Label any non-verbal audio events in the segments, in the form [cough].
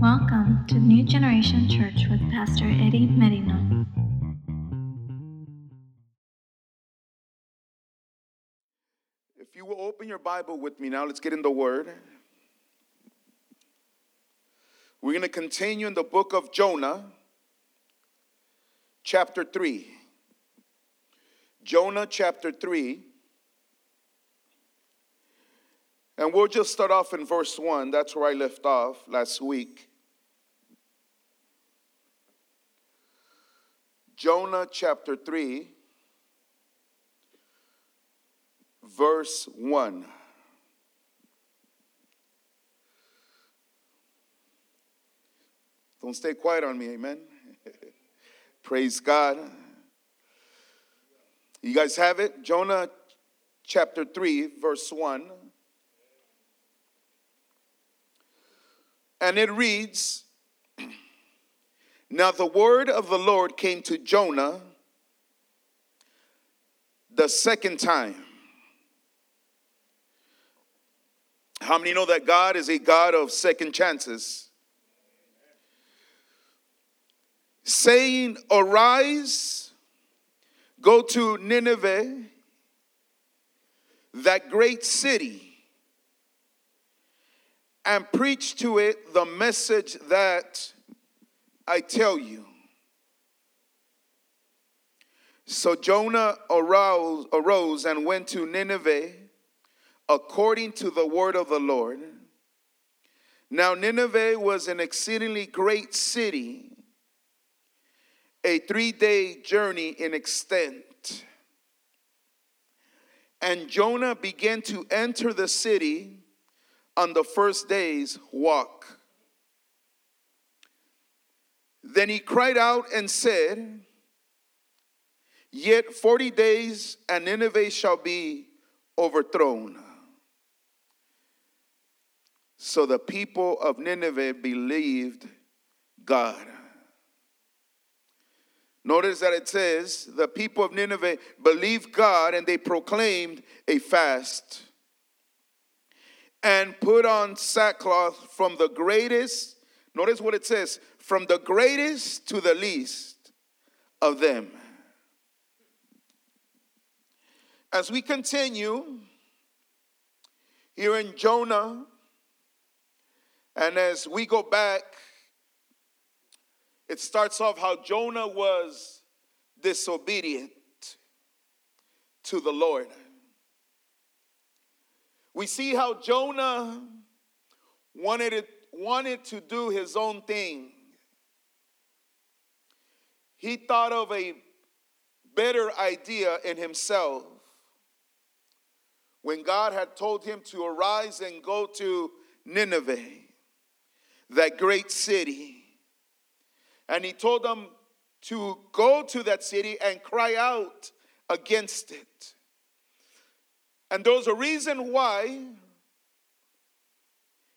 Welcome to New Generation Church with Pastor Eddie Merino. If you will open your Bible with me now, let's get in the Word. We're going to continue in the book of Jonah, chapter 3. Jonah, chapter 3. And we'll just start off in verse 1. That's where I left off last week. Jonah, chapter 3. verse 1. Don't stay quiet on me, amen. [laughs] Praise God. You guys have it? Jonah chapter 3, verse 1. And it reads Now the word of the Lord came to Jonah the second time How many know that God is a God of second chances? Saying, Arise, go to Nineveh, that great city, and preach to it the message that I tell you. So Jonah arose, arose and went to Nineveh according to the word of the Lord. Now, Nineveh was an exceedingly great city, a three day journey in extent. And Jonah began to enter the city on the first day's walk. Then he cried out and said, Yet 40 days and Nineveh shall be overthrown. So the people of Nineveh believed God. Notice that it says the people of Nineveh believed God and they proclaimed a fast and put on sackcloth from the greatest, notice what it says, from the greatest to the least of them. As we continue here in Jonah and as we go back, it starts off how Jonah was disobedient to the Lord. We see how Jonah wanted, it, wanted to do his own thing. He thought of a better idea in himself when God had told him to arise and go to Nineveh that great city. And he told them to go to that city and cry out against it. And there's a reason why.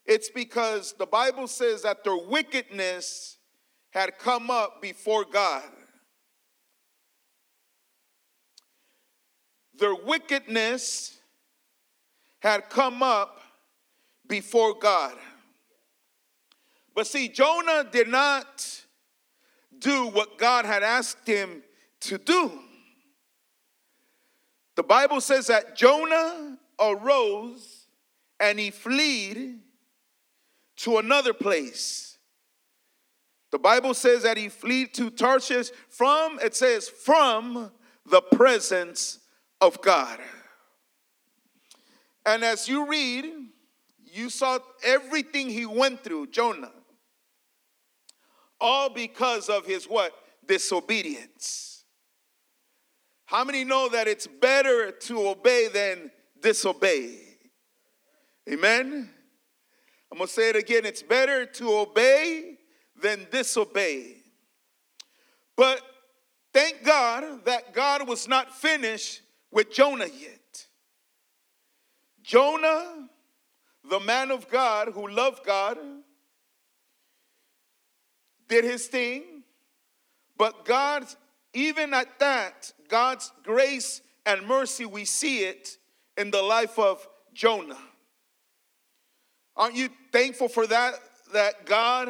It's because the Bible says that their wickedness had come up before God. Their wickedness had come up before God. But see, Jonah did not do what God had asked him to do. The Bible says that Jonah arose and he fled to another place. The Bible says that he fled to Tarshish from, it says, from the presence of God. And as you read, you saw everything he went through, Jonah. All because of his what? Disobedience. How many know that it's better to obey than disobey? Amen. I'm to say it again. It's better to obey than disobey. But thank God that God was not finished with Jonah yet. Jonah, the man of God who loved God, did his thing, but God, even at that, God's grace and mercy, we see it in the life of Jonah. Aren't you thankful for that? that God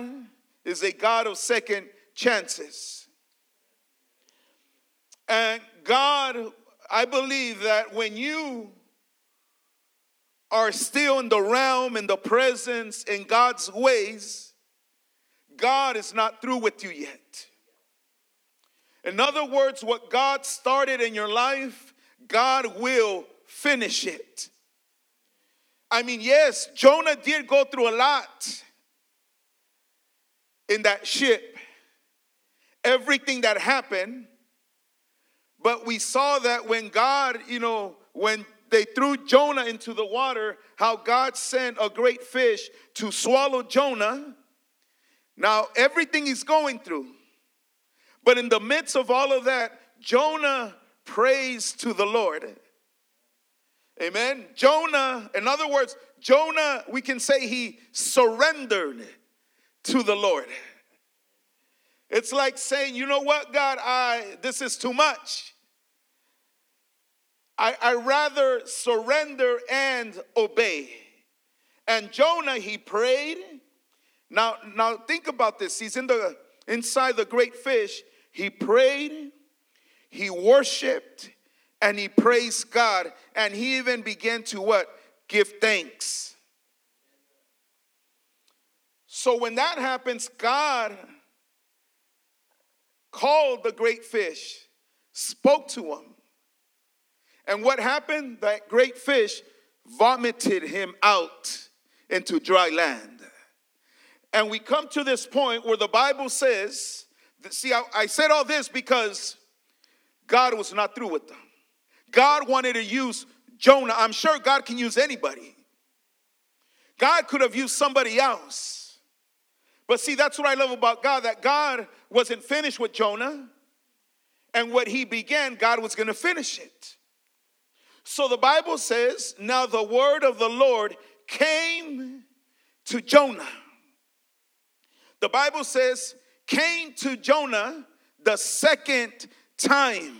is a God of second chances. And God, I believe that when you are still in the realm, in the presence, in God's ways, God is not through with you yet. In other words, what God started in your life, God will finish it. I mean, yes, Jonah did go through a lot in that ship. Everything that happened, but we saw that when God, you know, when they threw Jonah into the water, how God sent a great fish to swallow Jonah. Now, everything he's going through. But in the midst of all of that, Jonah prays to the Lord. Amen. Jonah, in other words, Jonah, we can say he surrendered to the Lord. It's like saying, you know what, God, I this is too much. I, I rather surrender and obey. And Jonah, he prayed. Now, now think about this. He's in the inside the great fish. He prayed, he worshiped, and he praised God. And he even began to what? Give thanks. So when that happens, God called the great fish, spoke to him. And what happened? That great fish vomited him out into dry land. And we come to this point where the Bible says, see, I, I said all this because God was not through with them. God wanted to use Jonah. I'm sure God can use anybody. God could have used somebody else. But see, that's what I love about God that God wasn't finished with Jonah. And what he began, God was going to finish it. So the Bible says, Now the word of the Lord came to Jonah. The Bible says, came to Jonah the second time.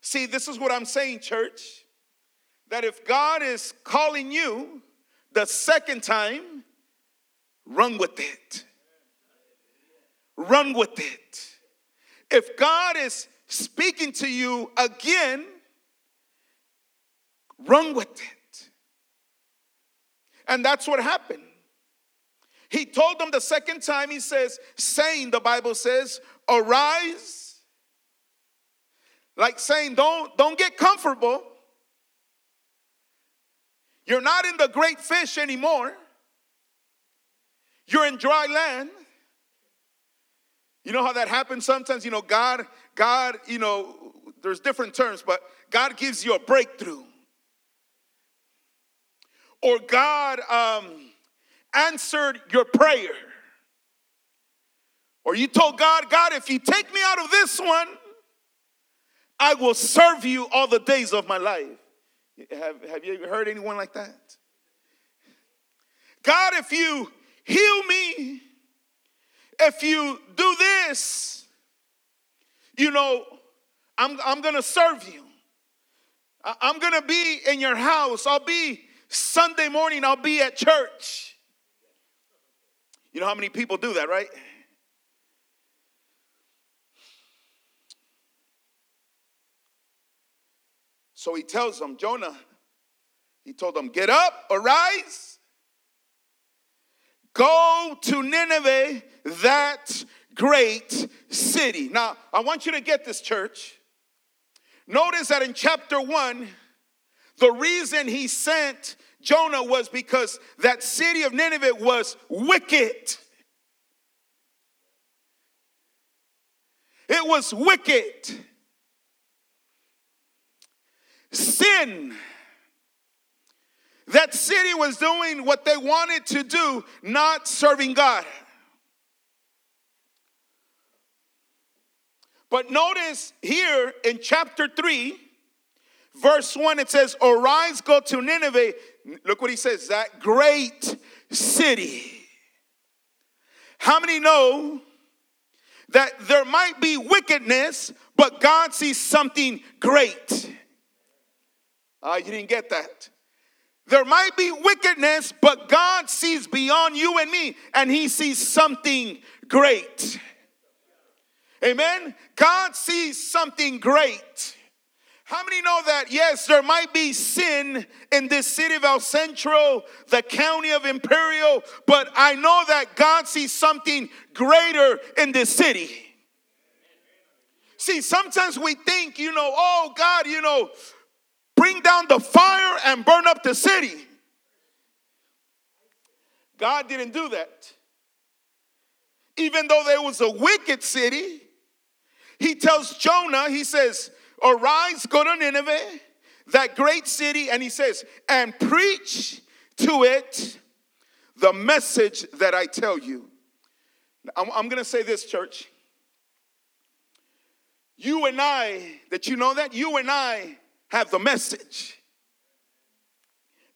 See, this is what I'm saying, church. That if God is calling you the second time, run with it. Run with it. If God is speaking to you again, run with it. And that's what happened. He told them the second time, he says, saying, the Bible says, arise. Like saying, don't, don't get comfortable. You're not in the great fish anymore. You're in dry land. You know how that happens sometimes? You know, God, God, you know, there's different terms, but God gives you a breakthrough or God um, answered your prayer. Or you told God, God, if you take me out of this one, I will serve you all the days of my life. Have, have you ever heard anyone like that? God, if you heal me, if you do this, you know, I'm, I'm going to serve you. I'm going to be in your house. I'll be Sunday morning, I'll be at church. You know how many people do that, right? So he tells them, Jonah, he told them, Get up, arise, go to Nineveh, that great city. Now, I want you to get this, church. Notice that in chapter 1, the reason he sent Jonah was because that city of Nineveh was wicked. It was wicked. Sin. That city was doing what they wanted to do, not serving God. But notice here in chapter 3, verse 1, it says, Arise, go to Nineveh. Look what he says, that great city. How many know that there might be wickedness, but God sees something great? Uh, you didn't get that. There might be wickedness, but God sees beyond you and me, and He sees something great. Amen? God sees something great. How many know that? Yes, there might be sin in this city of El Centro, the county of Imperial, but I know that God sees something greater in this city. See, sometimes we think, you know, oh God, you know, bring down the fire and burn up the city. God didn't do that. Even though there was a wicked city, he tells Jonah, he says, Arise, go to Nineveh, that great city, and he says, and preach to it the message that I tell you. I'm, I'm going to say this, church. You and I, that you know that, you and I have the message.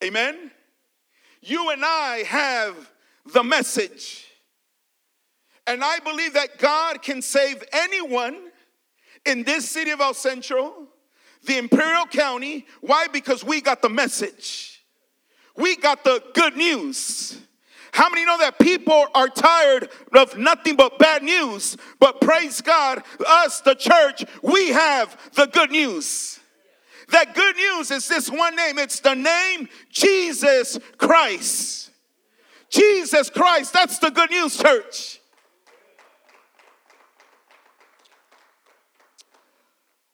Amen? You and I have the message. And I believe that God can save anyone in this city of El Centro, the Imperial County. Why? Because we got the message. We got the good news. How many know that people are tired of nothing but bad news? But praise God, us, the church, we have the good news. That good news is this one name it's the name Jesus Christ. Jesus Christ, that's the good news, church.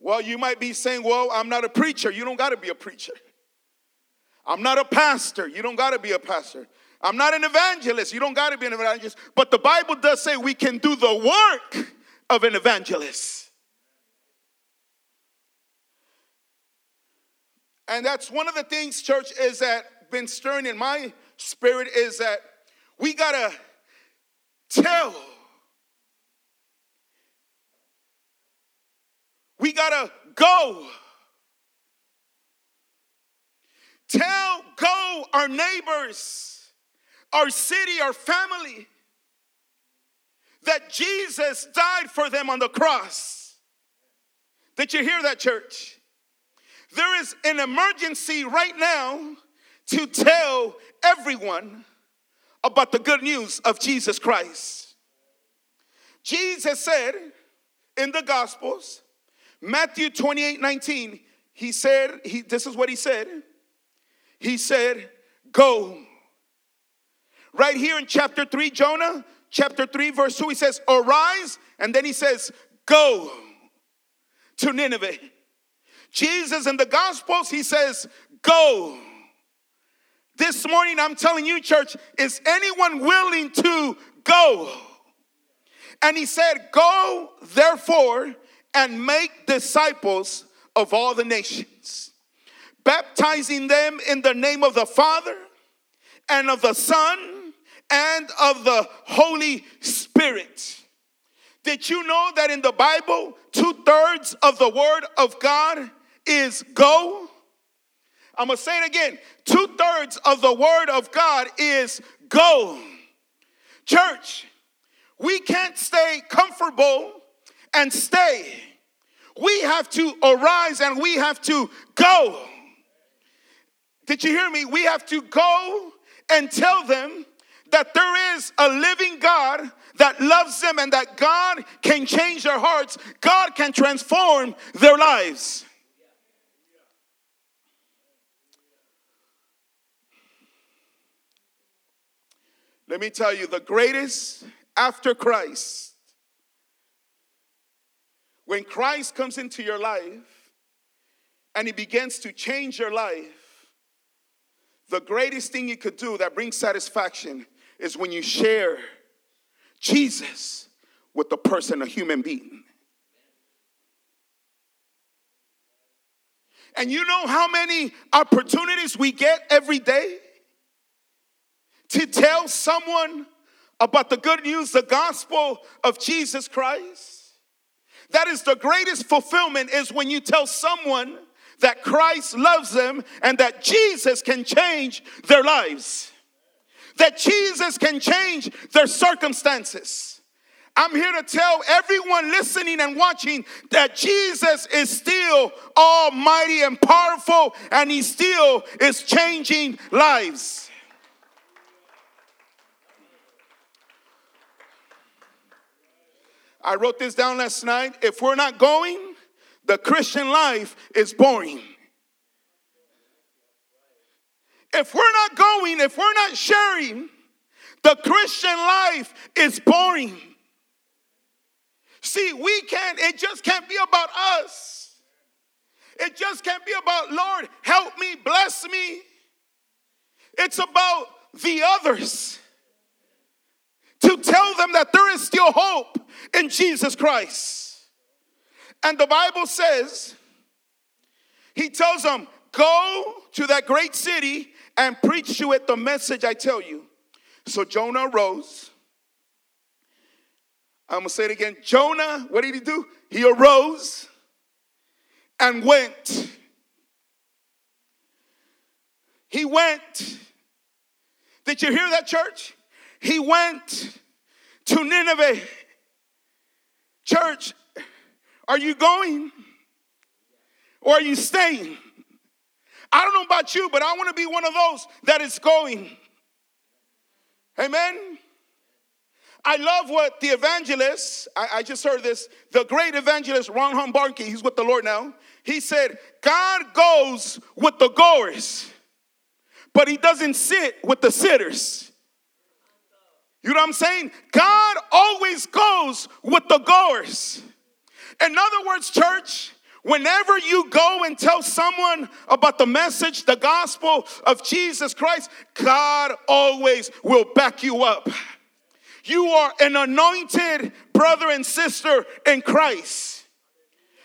Well, you might be saying, Well, I'm not a preacher. You don't got to be a preacher. I'm not a pastor. You don't got to be a pastor. I'm not an evangelist. You don't got to be an evangelist. But the Bible does say we can do the work of an evangelist. And that's one of the things, church, is that been stirring in my spirit is that we got to tell We got to go. Tell, go our neighbors, our city, our family, that Jesus died for them on the cross. Did you hear that, church? There is an emergency right now to tell everyone about the good news of Jesus Christ. Jesus said in the Gospels, Matthew 28 19, he said, he, this is what he said. He said, Go. Right here in chapter 3, Jonah, chapter 3, verse 2, he says, Arise, and then he says, Go to Nineveh. Jesus in the Gospels, he says, Go. This morning, I'm telling you, church, is anyone willing to go? And he said, Go, therefore, and make disciples of all the nations, baptizing them in the name of the Father and of the Son and of the Holy Spirit. Did you know that in the Bible, two thirds of the Word of God is go? I'm gonna say it again. Two thirds of the Word of God is go. Church, we can't stay comfortable and stay. We have to arise and we have to go. Did you hear me? We have to go and tell them that there is a living God that loves them and that God can change their hearts, God can transform their lives. Let me tell you, the greatest after Christ when Christ comes into your life and he begins to change your life, the greatest thing you could do that brings satisfaction is when you share Jesus with the person, a human being. And you know how many opportunities we get every day to tell someone about the good news, the gospel of Jesus Christ? That is the greatest fulfillment is when you tell someone that Christ loves them and that Jesus can change their lives. That Jesus can change their circumstances. I'm here to tell everyone listening and watching that Jesus is still almighty and powerful and he still is changing lives. I wrote this down last night. If we're not going, the Christian life is boring. If we're not going, if we're not sharing, the Christian life is boring. See, we can't, it just can't be about us. It just can't be about, Lord, help me, bless me. It's about the others. To tell them that there is still hope in Jesus Christ. And the Bible says, He tells them, Go to that great city and preach to it the message I tell you. So Jonah arose. I'm gonna say it again. Jonah, what did he do? He arose and went. He went. Did you hear that, church? He went to Nineveh. Church, are you going or are you staying? I don't know about you, but I want to be one of those that is going. Amen. I love what the evangelist, I, I, just heard this, the great evangelist Ron Barkey, he's with the Lord now. He said, God goes with the goers, but he doesn't sit with the sitters. You know what I'm saying? God always goes with the goers. In other words, church, Whenever you go and tell someone about the message, the gospel of Jesus Christ, God always will back you up. You are an anointed brother and sister in Christ.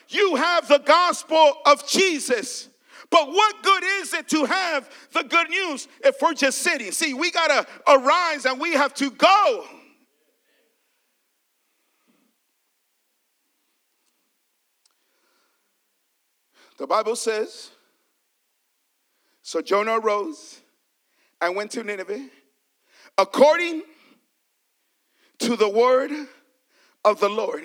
You have the gospel of Jesus. But what good is it to have the good news if we're just sitting? See, we got to arise and we have to go. The Bible says, so Jonah arose and went to Nineveh according to the word of the Lord.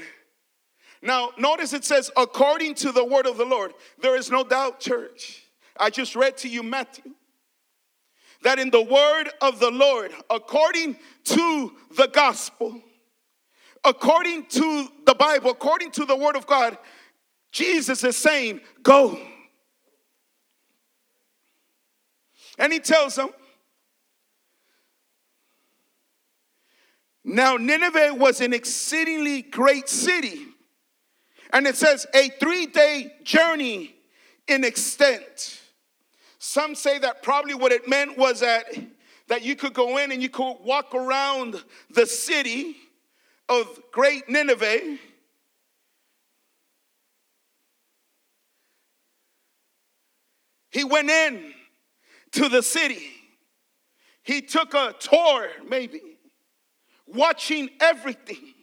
Now, notice it says, according to the word of the Lord. There is no doubt, church. I just read to you Matthew. That in the word of the Lord, according to the gospel, according to the Bible, according to the word of God, Jesus is saying, Go. And he tells them, Now, Nineveh was an exceedingly great city. And it says a three day journey in extent. Some say that probably what it meant was that, that you could go in and you could walk around the city of great Nineveh He went in to the city. He took a tour, maybe, watching everything.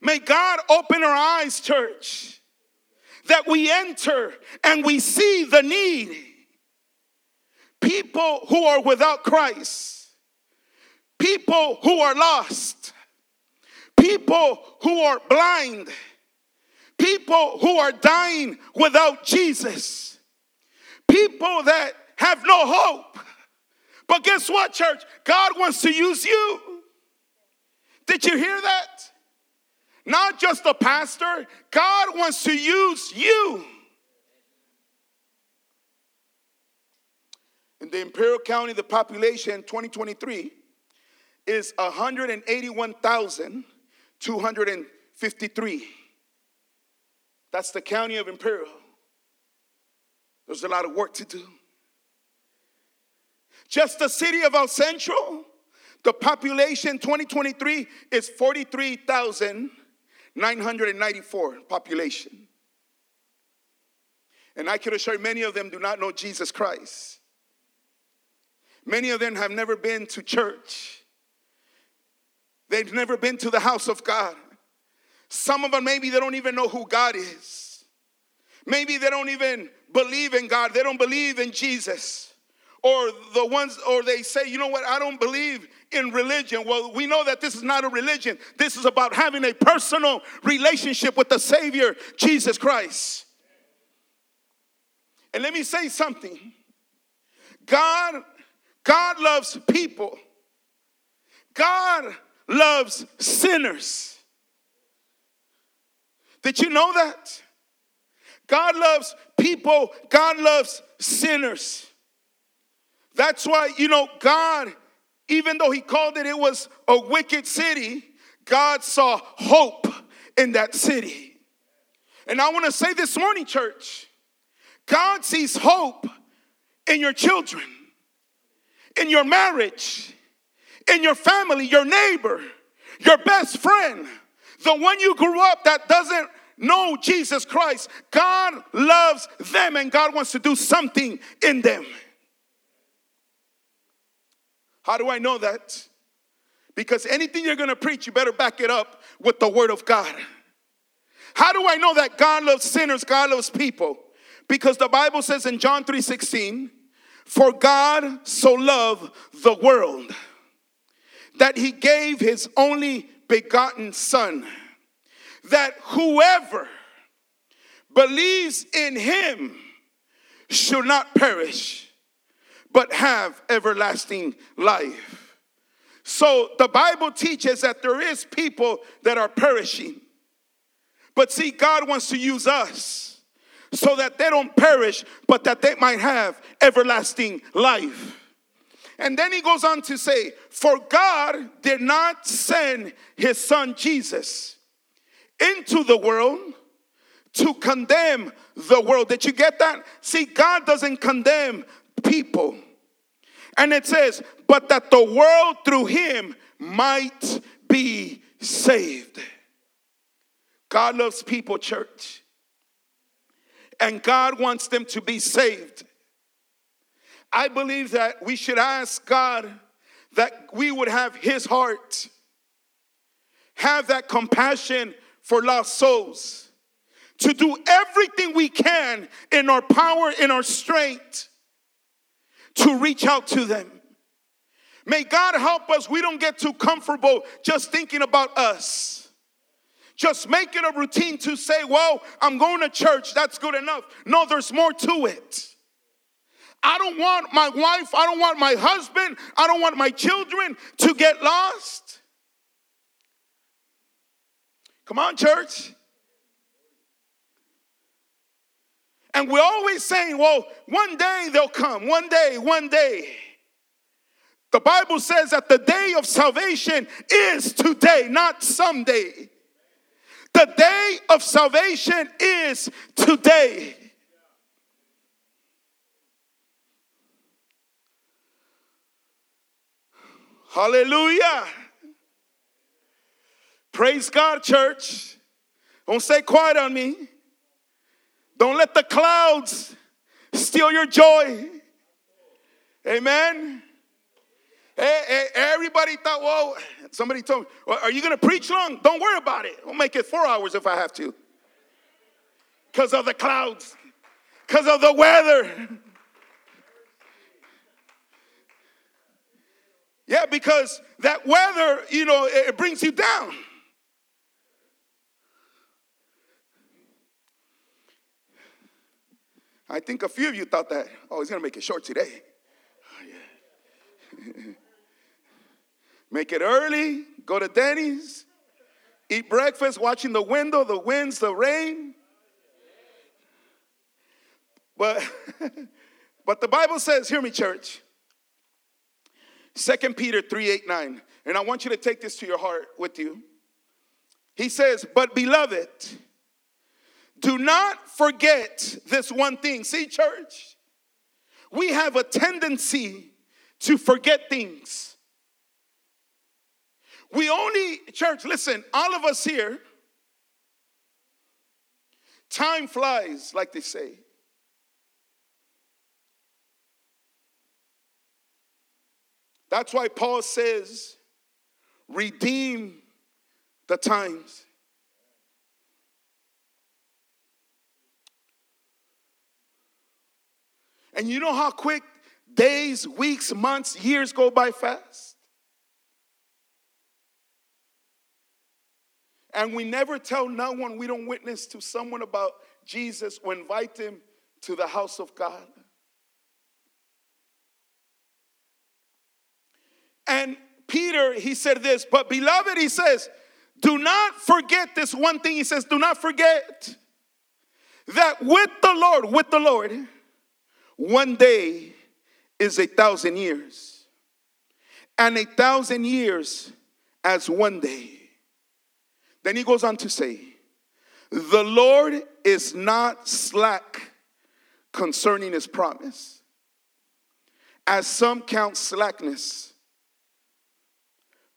May God open our eyes, church, that we enter and we see the need. People who are without Christ, people who are lost, people who are blind, people who are dying without Jesus people that have no hope. But guess what, church? God wants to use you. Did you hear that? Not just the pastor, God wants to use you. In the Imperial County, the population 2023 is 181,253. That's the county of Imperial. There's a lot of work to do. Just the city of El Centro, the population 2023 is 43,994 population. And I can assure many of them do not know Jesus Christ. Many of them have never been to church. They've never been to the house of God. Some of them, maybe they don't even know who God is. Maybe they don't even believe in God, they don't believe in Jesus. Or the ones, or they say, you know what, I don't believe in religion. Well, we know that this is not a religion. This is about having a personal relationship with the Savior, Jesus Christ. And let me say something. God, God loves people. God loves sinners. Did you know that? God loves people, God loves sinners. That's why, you know, God, even though He called it, it was a wicked city, God saw hope in that city. And I want to say this morning, church, God sees hope in your children, in your marriage, in your family, your neighbor, your best friend, the one you grew up that doesn't know Jesus Christ. God loves them and God wants to do something in them. How do I know that? Because anything you're going to preach, you better back it up with the word of God. How do I know that God loves sinners, God loves people? Because the Bible says in John 3:16, "For God so loved the world that he gave his only begotten son, that whoever believes in him should not perish, but have everlasting life. So the Bible teaches that there is people that are perishing. But see, God wants to use us so that they don't perish, but that they might have everlasting life. And then he goes on to say, For God did not send his son Jesus into the world to condemn the world. Did you get that? See, God doesn't condemn people. And it says, But that the world through him might be saved. God loves people, church. And God wants them to be saved. I believe that we should ask God that we would have His heart, have that compassion for lost souls, to do everything we can in our power, in our strength, to reach out to them. May God help us. We don't get too comfortable just thinking about us. Just make it a routine to say, well, I'm going to church. That's good enough. No, there's more to it. I don't want my wife, I don't want my husband, I don't want my children to get lost. Come on, church. And we're always saying, well, one day they'll come, one day, one day. The Bible says that the day of salvation is today, not someday. The day of salvation is today. Hallelujah. Praise God, church. Don't stay quiet on me. Don't let the clouds steal your joy. Amen. Hey, hey, everybody thought, well, somebody told me, well, are you going to preach long? Don't worry about it. We'll make it four hours if I have to. Because of the clouds, because of the weather. [laughs] Yeah, because that weather, you know, it brings you down. I think a few of you thought that, oh, he's going to make it short today. Oh, yeah. [laughs] make it early, go to Denny's, eat breakfast, watching the window, the winds, the rain. But, [laughs] but the Bible says, hear me, church. Second Peter 3 8 9. And I want you to take this to your heart with you. He says, But beloved, do not forget this one thing. See, church, we have a tendency to forget things. We only, church, listen, all of us here, time flies, like they say. That's why Paul says, redeem the times. And you know how quick days, weeks, months, years go by fast. And we never tell no one, we don't witness to someone about Jesus or invite them to the house of God. And Peter, he said this, but beloved, he says, do not forget this one thing. He says, do not forget that with the Lord, with the Lord, one day is a thousand years, and a thousand years as one day. Then he goes on to say, The Lord is not slack concerning his promise, as some count slackness,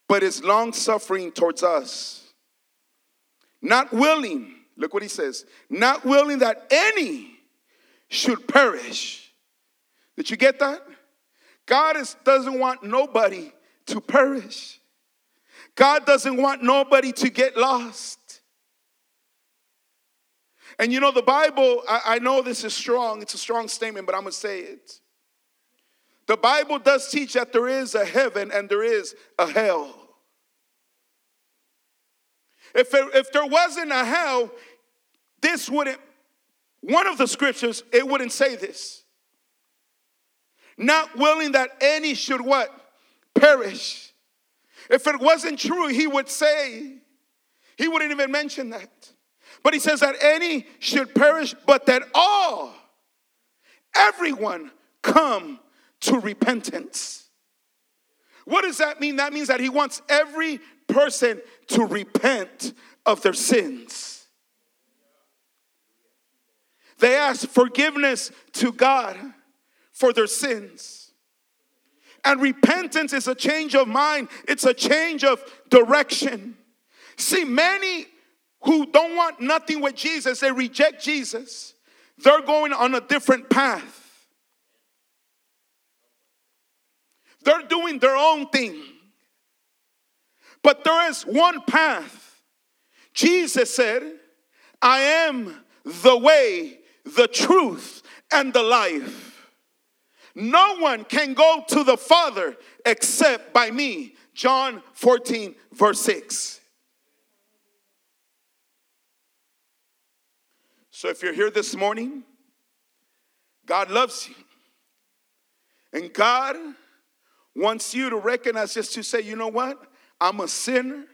but is long suffering towards us, not willing, look what he says, not willing that any should perish. Did you get that? God is, doesn't want nobody to perish. God doesn't want nobody to get lost. And you know, the Bible, I, I know this is strong, it's a strong statement, but I'm gonna say it. The Bible does teach that there is a heaven and there is a hell. If, it, if there wasn't a hell, this wouldn't, one of the scriptures, it wouldn't say this. Not willing that any should what? Perish. If it wasn't true, he would say, he wouldn't even mention that. But he says that any should perish, but that all, everyone, come to repentance. What does that mean? That means that he wants every person to repent of their sins. They ask forgiveness to God for their sins. And repentance is a change of mind, it's a change of direction. See, many who don't want nothing with Jesus, they reject Jesus, they're going on a different path. They're doing their own thing. But there is one path. Jesus said, I am the way, the truth, and the life. No one can go to the Father except by me. John 14, verse 6. So if you're here this morning, God loves you. And God wants you to recognize just to say, you know what? I'm a sinner.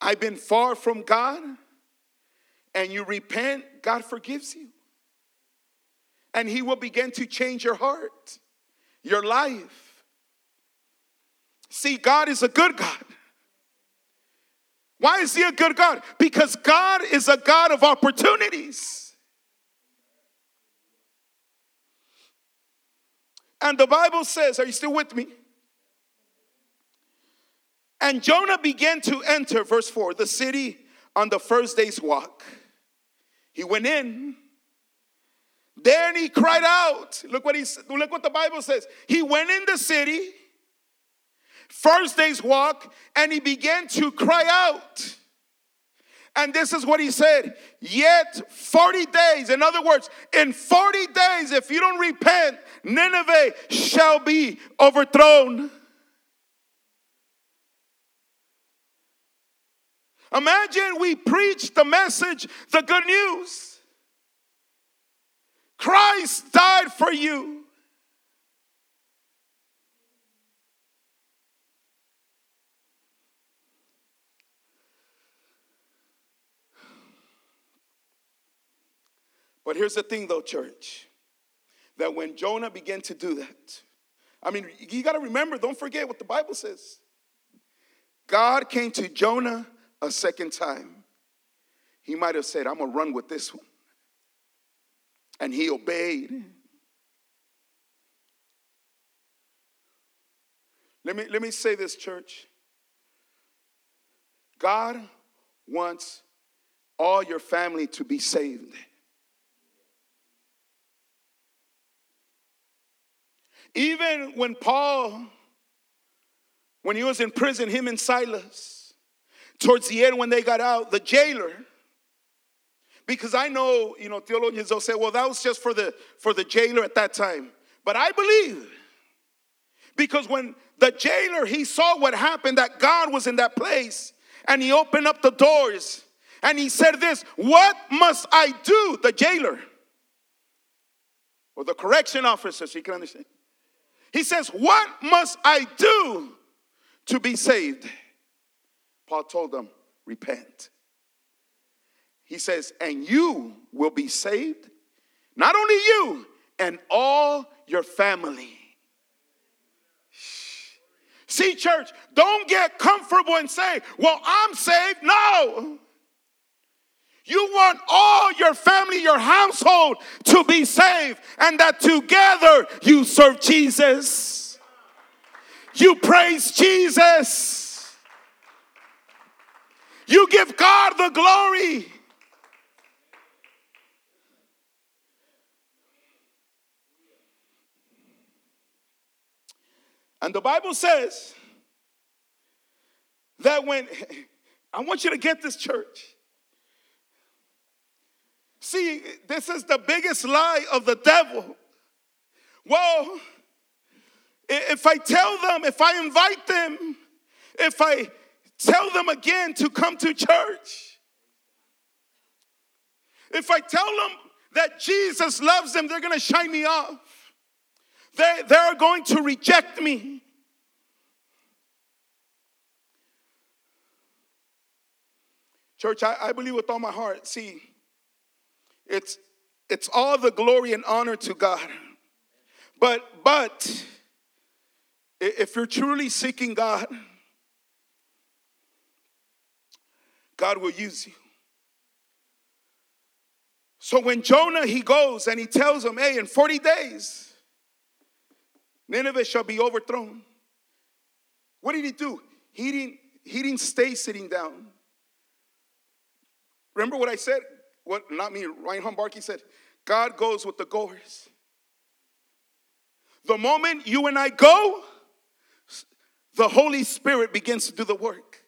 I've been far from God. And you repent, God forgives you. And He will begin to change your heart, your life. See, God is a good God. Why is He a good God? Because God is a God of opportunities. And the Bible says, are you still with me? And Jonah began to enter, verse 4, the city on the first day's walk. He went in. Then he cried out. Look what he look what the Bible says. He went in the city, first day's walk, and he began to cry out. And this is what he said Yet 40 days, in other words, in 40 days, if you don't repent, Nineveh shall be overthrown. Imagine we preach the message, the good news. Christ died for you. But here's the thing, though, church, that when Jonah began to do that, I mean, you got to remember, don't forget what the Bible says. God came to Jonah a second time, he might have said, I'm going to run with this one. And he obeyed. Let me, let me say this, church. God wants all your family to be saved. Even when Paul, when he was in prison, him and Silas, towards the end when they got out, the jailer, because I know, you know, theologians will say, well, that was just for the for the jailer at that time. But I believe because when the jailer he saw what happened that God was in that place and he opened up the doors and he said this, "What must I do?" The jailer or the correction officer, so you can understand. He says, "What must I do to be saved?" Paul told them, "Repent." He says, "And you will be saved, not only you, and all your family." See, church, don't get comfortable and say, Well, I'm saved. No. You want all your family, your household to be saved, and that together you serve Jesus. You praise Jesus. You give God the glory. And the Bible says that when, [laughs] I want you to get this church. See, this is the biggest lie of the devil. Well, if I tell them, if I invite them, if I tell them again to come to church, if I tell them that Jesus loves them, they're going to shine me off. They, they're going to reject me. Church, I, I believe with all my heart, see, it's it's all the glory and honor to God. But but if you're truly seeking God, God will use you. So when Jonah he goes and he tells him, "Hey, in 40 days Nineveh shall be overthrown." What did he do? He didn't he didn't stay sitting down. Remember what I said? What not me, Reinhard Bonnke said, God goes with the goers. The moment you and I go, the Holy Spirit begins to do the work.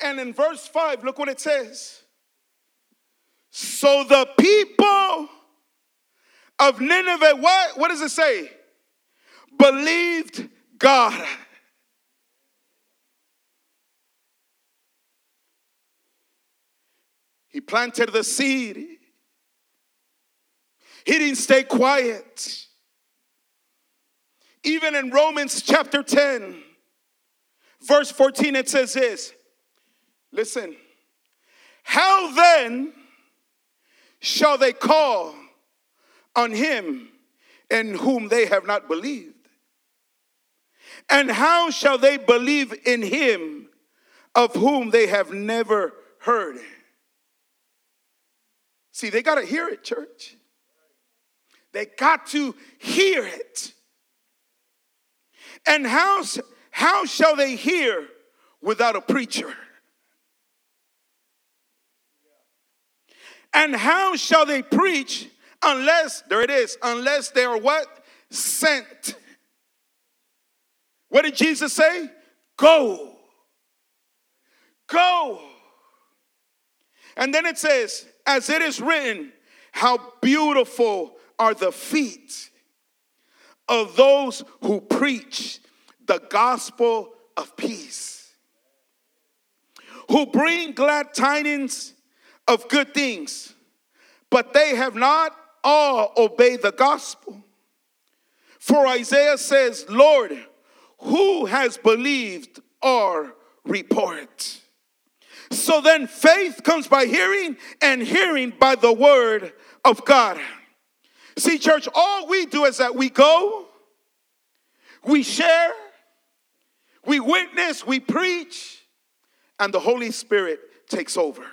And in verse 5, look what it says. So the people of Nineveh, what, what does it say? Believed God. He planted the seed. He didn't stay quiet. Even in Romans chapter 10, verse 14, it says this Listen, how then shall they call on him in whom they have not believed? And how shall they believe in him of whom they have never heard? See, they got to hear it, church. They got to hear it. And how, how shall they hear without a preacher? And how shall they preach unless, there it is, unless they are what? Sent. What did Jesus say? Go. Go. And then it says, as it is written, how beautiful are the feet of those who preach the gospel of peace, who bring glad tidings of good things, but they have not all obeyed the gospel. For Isaiah says, Lord, who has believed our report? So then faith comes by hearing, and hearing by the word of God. See, church, all we do is that we go, we share, we witness, we preach, and the Holy Spirit takes over.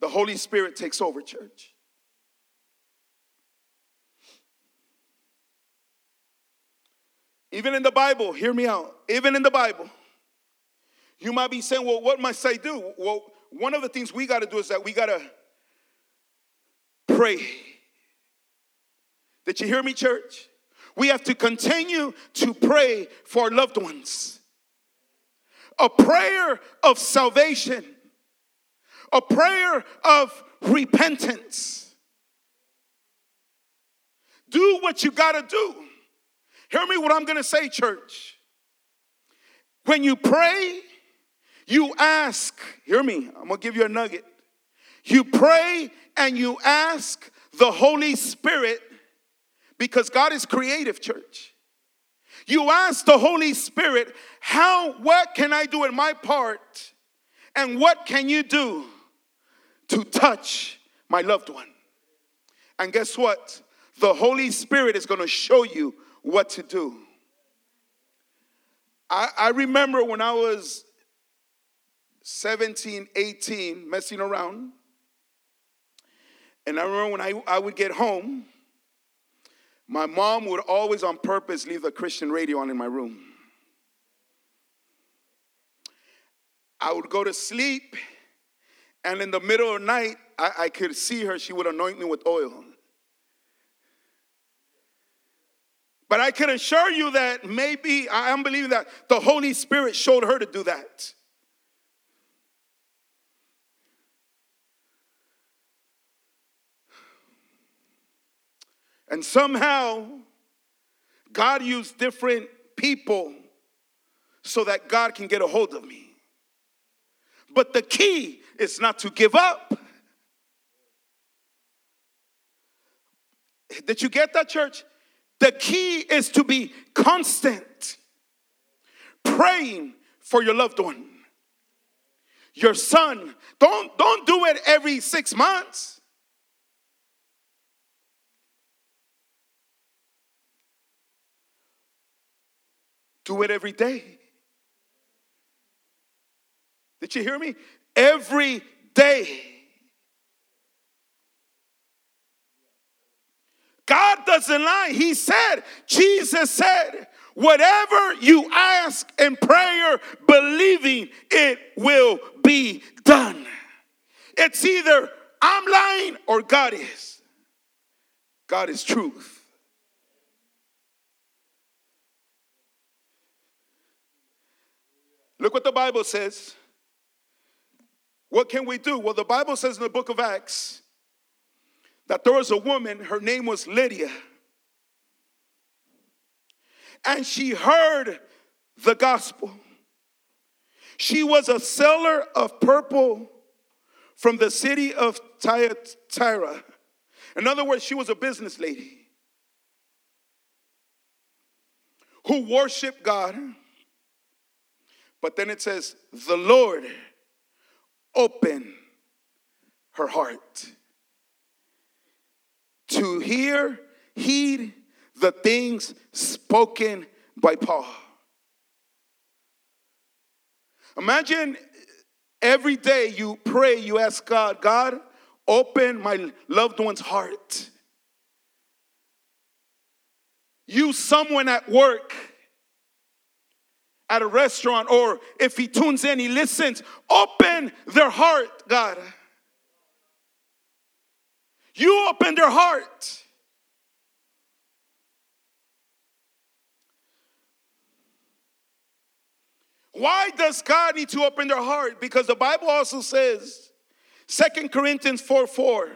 The Holy Spirit takes over, church. Even in the Bible, hear me out. Even in the Bible, you might be saying, well, what must I do? Well, one of the things we got to do is that we got to pray. Did you hear me, church? We have to continue to pray for loved ones. A prayer of salvation, a prayer of repentance. do what you got to do. Hear me what I'm going to say, church. When you pray, you ask, hear me, I'm going to give you a nugget. You pray and you ask the Holy Spirit because God is creative, church. You ask the Holy Spirit, how, what can I do in my part? And what can you do to touch my loved one? And guess what? The Holy Spirit is to show you what to do. I, I remember when I was 17, 18, messing around. And I remember when I, I would get home, my mom would always on purpose leave the Christian radio on in my room. I would go to sleep, and in the middle of the night, I, I could see her. She would anoint me with oil. But I can assure you that maybe, I am believing that the Holy Spirit showed her to do that. And somehow, God used different people so that God can get a hold of me. But the key is not to give up. Did you get that, church? The key is to be constant, praying for your loved one, your son. Don't, don't do it every six months. Do it every day. Did you hear me? Every day. God doesn't lie. He said, Jesus said, whatever you ask in prayer, believing it will be done. It's either I'm lying or God is. God is truth. Look what the Bible says. What can we do? Well, the Bible says in the book of Acts that there was a woman, her name was Lydia, and she heard the gospel. She was a seller of purple from the city of Thyatira. In other words, she was a business lady who worshiped God but then it says, the Lord opened her heart to hear, heed the things spoken by Paul. Imagine every day you pray, you ask God, God, open my loved one's heart. Use someone at work at a restaurant or if he tunes in, he listens, open their heart, God. You open their heart. Why does God need to open their heart? Because the Bible also says, Second Corinthians 4 4,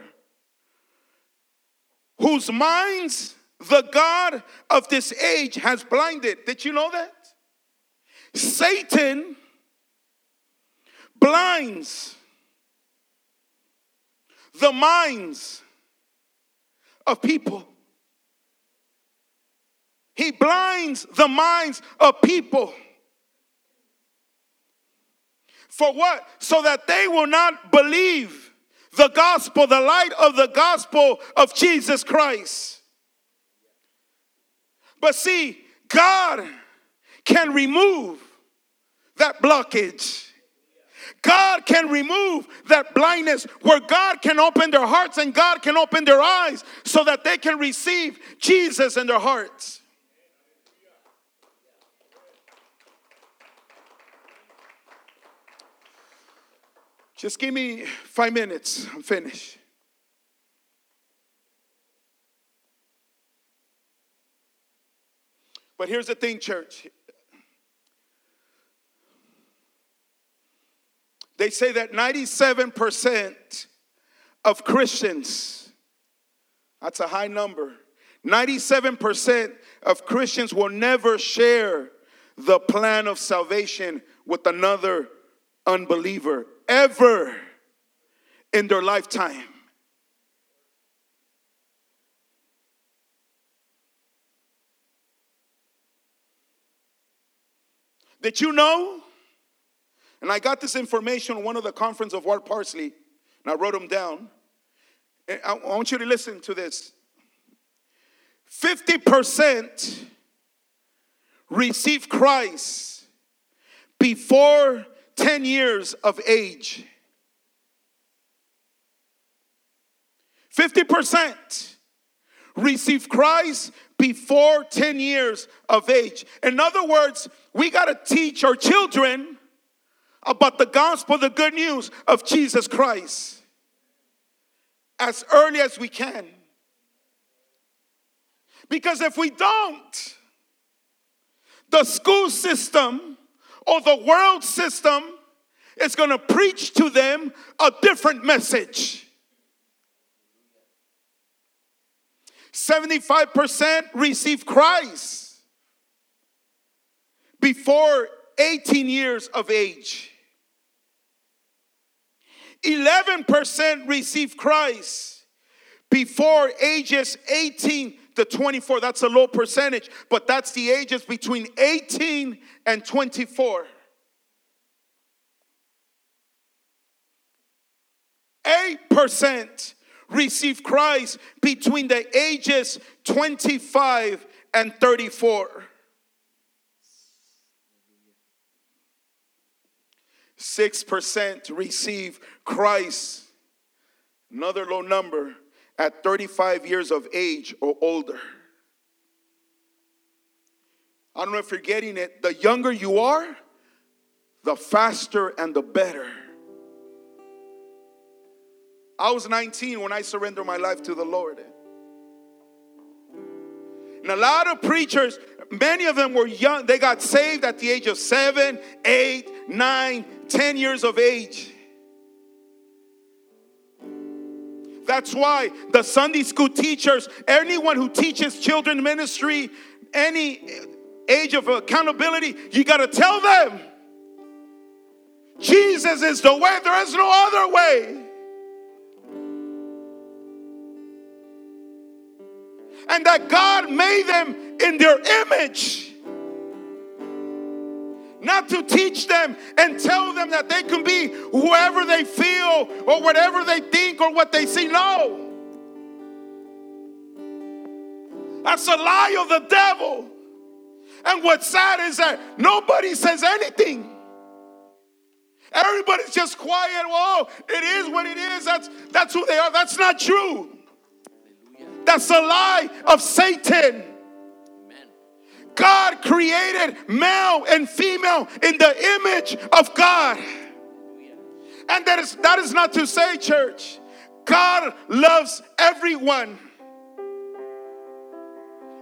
whose minds the God of this age has blinded. Did you know that? Satan blinds the minds of people. He blinds the minds of people. For what? So that they will not believe the gospel, the light of the gospel of Jesus Christ. But see, God can remove that blockage. God can remove that blindness where God can open their hearts and God can open their eyes so that they can receive Jesus in their hearts. Just give me five minutes. I'm finished. But here's the thing, church. They say that 97% of Christians, that's a high number, 97% of Christians will never share the plan of salvation with another unbeliever ever in their lifetime. Did you know? And I got this information on one of the conference of Rod Parsley, and I wrote them down. I want you to listen to this. 50% receive Christ before 10 years of age. 50% receive Christ before 10 years of age. In other words, we got to teach our children about the gospel, the good news of Jesus Christ as early as we can. Because if we don't, the school system or the world system is going to preach to them a different message. 75% receive Christ before 18 years of age. 11% receive Christ before ages 18 to 24. That's a low percentage, but that's the ages between 18 and 24. 8% receive Christ between the ages 25 and 34. 6% receive Christ, another low number, at 35 years of age or older. I don't know if you're getting it. The younger you are, the faster and the better. I was 19 when I surrendered my life to the Lord. And a lot of preachers, many of them were young, they got saved at the age of seven, eight, nine, ten years of age. That's why the Sunday school teachers, anyone who teaches children ministry, any age of accountability, you got to tell them Jesus is the way, there is no other way. And that God made them in their image. Not to teach them and tell them that they can be whoever they feel or whatever they think or what they see. No. That's a lie of the devil. And what's sad is that nobody says anything. Everybody's just quiet. Oh, it is what it is. That's that's who they are. That's not true. That's a lie of Satan. God created male and female in the image of God. And that is, that is not to say, church, God loves everyone.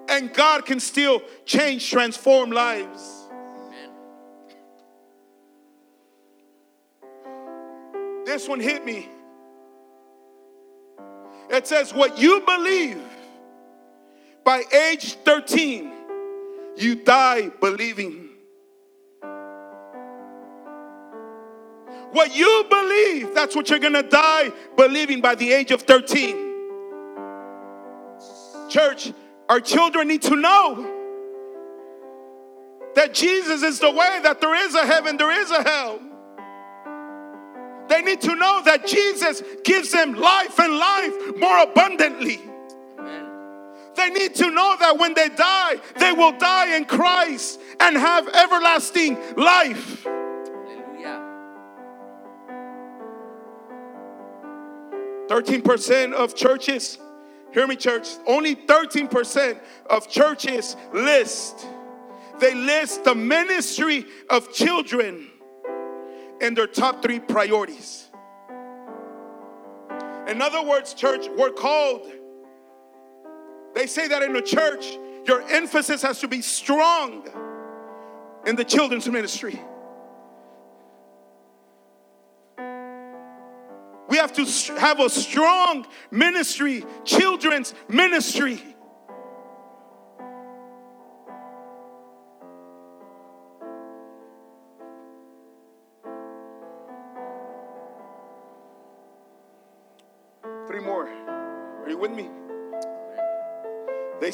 And God can still change, transform lives. This one hit me. It says, What you believe by age 13 you die believing. What you believe, that's what you're gonna die believing by the age of 13. Church, our children need to know that Jesus is the way, that there is a heaven, there is a hell. They need to know that Jesus gives them life and life more abundantly. They need to know that when they die, they will die in Christ and have everlasting life. Hallelujah. 13% of churches, hear me, church, only 13% of churches list. They list the ministry of children in their top three priorities. In other words, church, we're called they say that in the church, your emphasis has to be strong in the children's ministry. We have to have a strong ministry, children's ministry.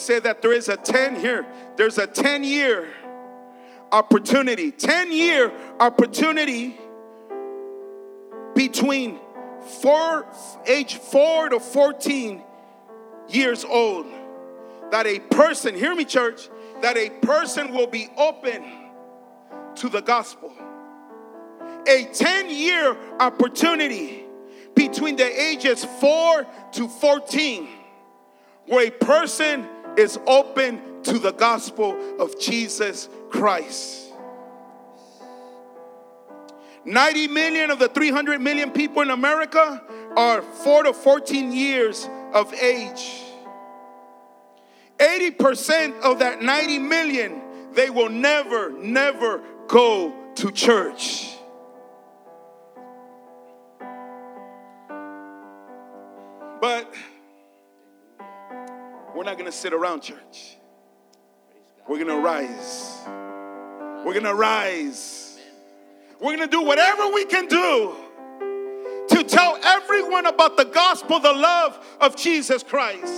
Say that there is a 10 here. There's a 10 year opportunity. 10 year opportunity between four, age 4 to 14 years old that a person, hear me, church, that a person will be open to the gospel. A 10 year opportunity between the ages 4 to 14 where a person is open to the gospel of Jesus Christ. 90 million of the 300 million people in America are 4 to 14 years of age. 80% of that 90 million, they will never, never go to church. But we're not going to sit around church. We're going to rise. We're going to rise. We're going to do whatever we can do to tell everyone about the gospel, the love of Jesus Christ.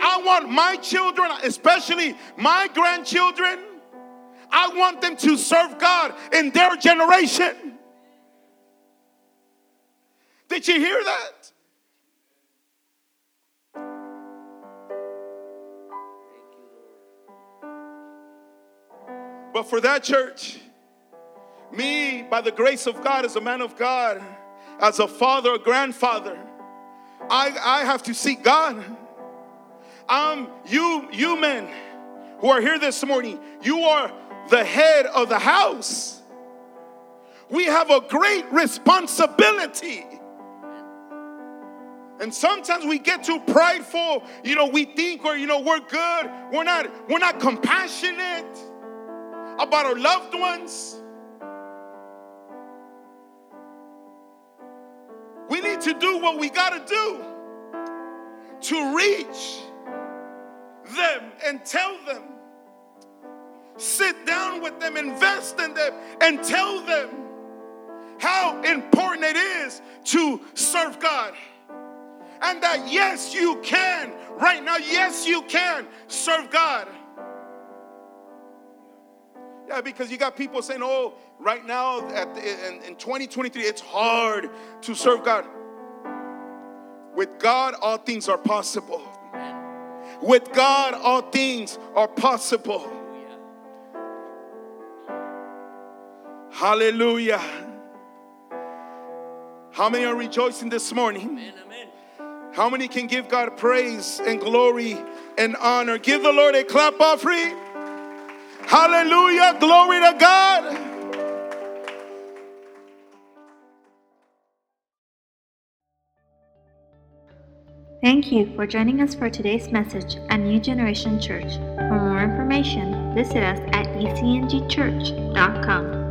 I want my children, especially my grandchildren, I want them to serve God in their generation. Did you hear that? But for that church, me, by the grace of God, as a man of God, as a father, a grandfather, I, I have to seek God. I'm you, you men who are here this morning, you are the head of the house. We have a great responsibility. And sometimes we get too prideful. You know, we think we're, you know, we're good. We're not, we're not compassionate about our loved ones. We need to do what we got to do to reach them and tell them. Sit down with them, invest in them, and tell them how important it is to serve God. And that, yes, you can, right now, yes, you can serve God. Yeah, because you got people saying, oh, right now at the, in, in 2023, it's hard to serve God. With God, all things are possible. With God, all things are possible. Hallelujah. How many are rejoicing this morning? How many can give God praise and glory and honor? Give the Lord a clap offering. Hallelujah. Glory to God. Thank you for joining us for today's message at New Generation Church. For more information, visit us at ecngchurch.com.